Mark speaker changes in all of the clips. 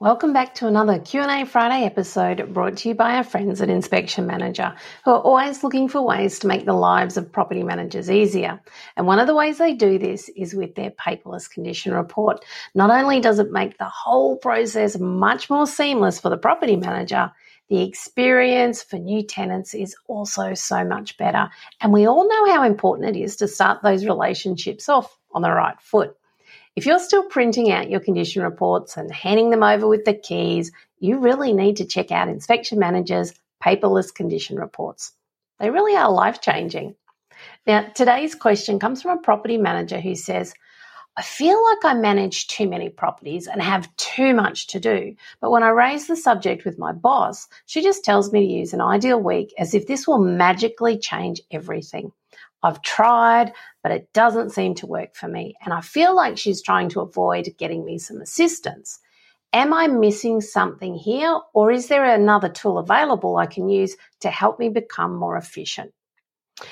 Speaker 1: Welcome back to another Q&A Friday episode brought to you by our friends at Inspection Manager, who are always looking for ways to make the lives of property managers easier. And one of the ways they do this is with their paperless condition report. Not only does it make the whole process much more seamless for the property manager, the experience for new tenants is also so much better. And we all know how important it is to start those relationships off on the right foot. If you're still printing out your condition reports and handing them over with the keys, you really need to check out Inspection Manager's paperless condition reports. They really are life changing. Now, today's question comes from a property manager who says, I feel like I manage too many properties and have too much to do. But when I raise the subject with my boss, she just tells me to use an ideal week as if this will magically change everything. I've tried, but it doesn't seem to work for me. And I feel like she's trying to avoid getting me some assistance. Am I missing something here, or is there another tool available I can use to help me become more efficient?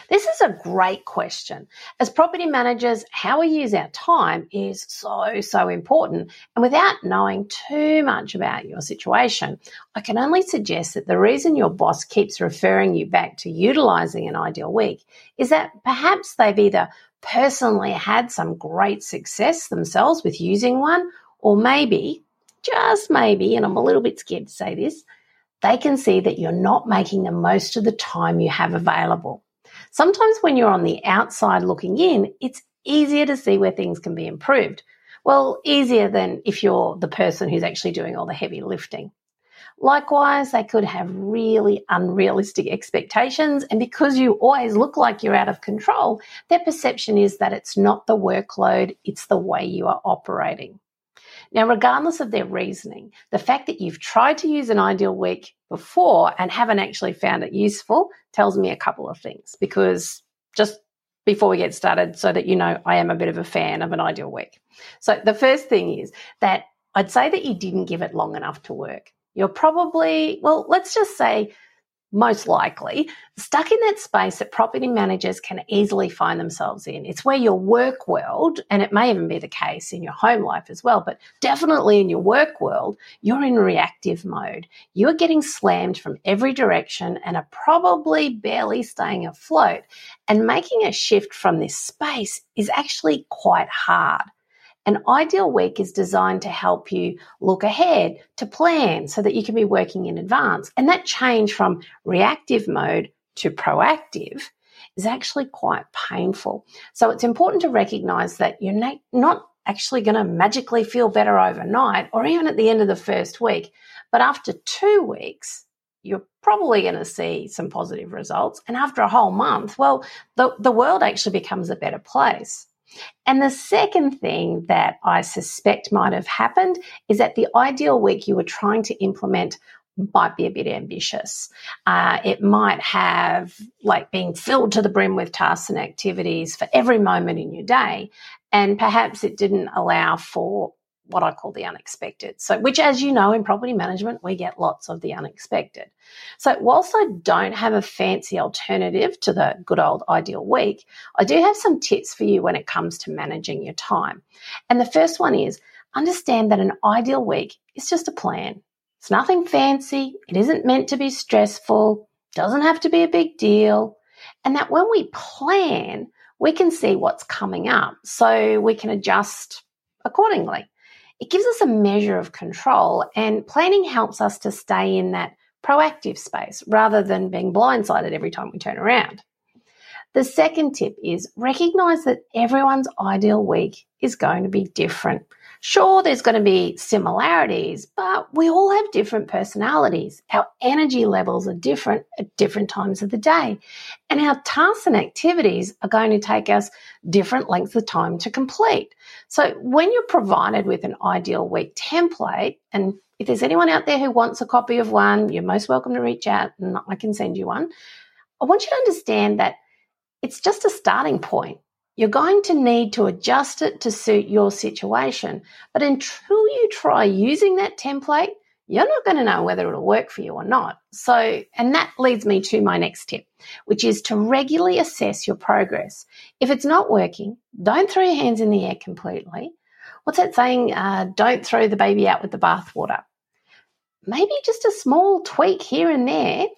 Speaker 1: This is a great question. As property managers, how we use our time is so, so important. And without knowing too much about your situation, I can only suggest that the reason your boss keeps referring you back to utilizing an ideal week is that perhaps they've either personally had some great success themselves with using one, or maybe, just maybe, and I'm a little bit scared to say this, they can see that you're not making the most of the time you have available. Sometimes when you're on the outside looking in, it's easier to see where things can be improved. Well, easier than if you're the person who's actually doing all the heavy lifting. Likewise, they could have really unrealistic expectations, and because you always look like you're out of control, their perception is that it's not the workload, it's the way you are operating. Now, regardless of their reasoning, the fact that you've tried to use an ideal week before and haven't actually found it useful tells me a couple of things because just before we get started, so that you know I am a bit of a fan of an ideal week. So, the first thing is that I'd say that you didn't give it long enough to work. You're probably, well, let's just say most likely stuck in that space that property managers can easily find themselves in. It's where your work world, and it may even be the case in your home life as well, but definitely in your work world, you're in reactive mode. You're getting slammed from every direction and are probably barely staying afloat. And making a shift from this space is actually quite hard. An ideal week is designed to help you look ahead, to plan so that you can be working in advance. And that change from reactive mode to proactive is actually quite painful. So it's important to recognize that you're not actually going to magically feel better overnight or even at the end of the first week. But after two weeks, you're probably going to see some positive results. And after a whole month, well, the, the world actually becomes a better place. And the second thing that I suspect might have happened is that the ideal week you were trying to implement might be a bit ambitious. Uh, it might have like being filled to the brim with tasks and activities for every moment in your day. And perhaps it didn't allow for what I call the unexpected. So, which, as you know, in property management, we get lots of the unexpected. So, whilst I don't have a fancy alternative to the good old ideal week, I do have some tips for you when it comes to managing your time. And the first one is understand that an ideal week is just a plan. It's nothing fancy. It isn't meant to be stressful. Doesn't have to be a big deal. And that when we plan, we can see what's coming up so we can adjust accordingly it gives us a measure of control, and planning helps us to stay in that proactive space rather than being blindsided every time we turn around. The second tip is recognize that everyone's ideal week is going to be different. Sure, there's going to be similarities, but we all have different personalities. Our energy levels are different at different times of the day. And our tasks and activities are going to take us different lengths of time to complete. So when you're provided with an ideal week template, and if there's anyone out there who wants a copy of one, you're most welcome to reach out and I can send you one. I want you to understand that it's just a starting point. You're going to need to adjust it to suit your situation. But until you try using that template, you're not going to know whether it'll work for you or not. So, and that leads me to my next tip, which is to regularly assess your progress. If it's not working, don't throw your hands in the air completely. What's that saying? Uh, don't throw the baby out with the bathwater. maybe just a small tweak here and there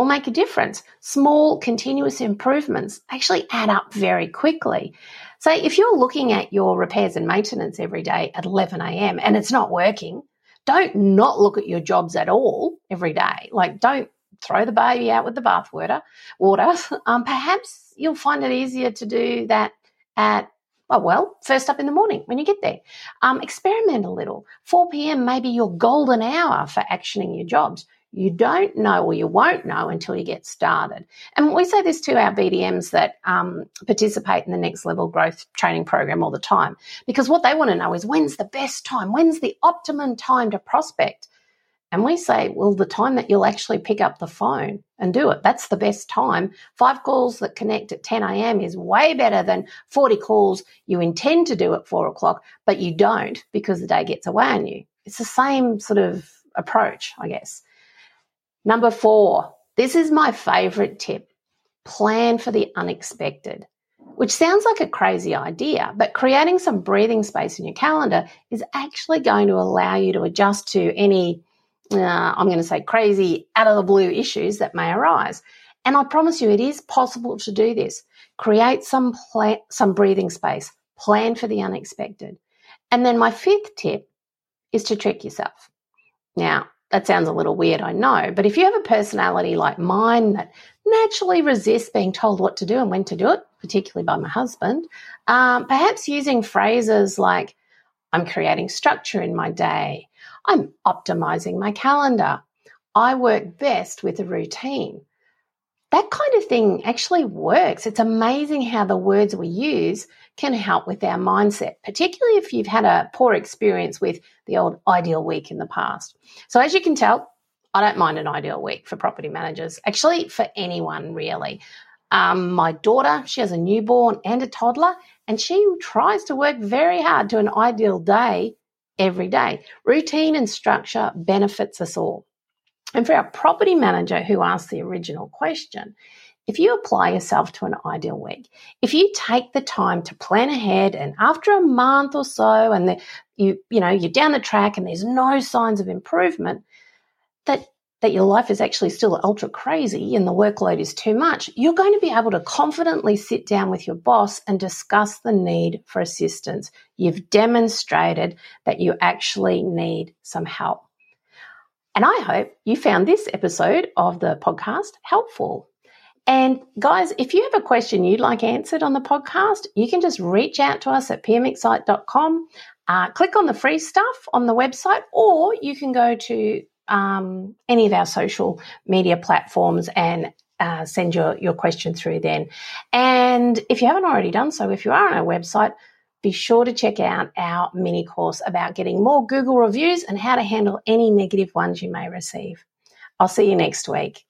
Speaker 1: will make a difference. Small continuous improvements actually add up very quickly. So if you're looking at your repairs and maintenance every day at 11 a.m. and it's not working, don't not look at your jobs at all every day. Like don't throw the baby out with the bathwater. Water. Um, perhaps you'll find it easier to do that at Oh, well, first up in the morning when you get there. Um, experiment a little. 4 p.m. maybe your golden hour for actioning your jobs. You don't know or you won't know until you get started. And we say this to our BDMs that um, participate in the next level growth training program all the time because what they want to know is when's the best time? When's the optimum time to prospect? And we say, well, the time that you'll actually pick up the phone and do it, that's the best time. Five calls that connect at 10 a.m. is way better than 40 calls you intend to do at four o'clock, but you don't because the day gets away on you. It's the same sort of approach, I guess. Number four, this is my favorite tip plan for the unexpected, which sounds like a crazy idea, but creating some breathing space in your calendar is actually going to allow you to adjust to any uh, I'm going to say crazy, out of the blue issues that may arise. And I promise you, it is possible to do this. Create some some breathing space. Plan for the unexpected. And then my fifth tip is to trick yourself. Now, that sounds a little weird, I know, but if you have a personality like mine that naturally resists being told what to do and when to do it, particularly by my husband, um, perhaps using phrases like, I'm creating structure in my day, I'm optimizing my calendar. I work best with a routine. That kind of thing actually works. It's amazing how the words we use can help with our mindset, particularly if you've had a poor experience with the old ideal week in the past. So, as you can tell, I don't mind an ideal week for property managers, actually, for anyone really. Um, my daughter, she has a newborn and a toddler, and she tries to work very hard to an ideal day every day. Routine and structure benefits us all. And for our property manager who asked the original question, if you apply yourself to an ideal week, if you take the time to plan ahead and after a month or so and the, you you know you're down the track and there's no signs of improvement, that that your life is actually still ultra crazy and the workload is too much, you're going to be able to confidently sit down with your boss and discuss the need for assistance. You've demonstrated that you actually need some help. And I hope you found this episode of the podcast helpful. And guys, if you have a question you'd like answered on the podcast, you can just reach out to us at pmxcite.com. Uh, click on the free stuff on the website, or you can go to um, any of our social media platforms and uh, send your, your question through then. And if you haven't already done so, if you are on our website, be sure to check out our mini course about getting more Google reviews and how to handle any negative ones you may receive. I'll see you next week.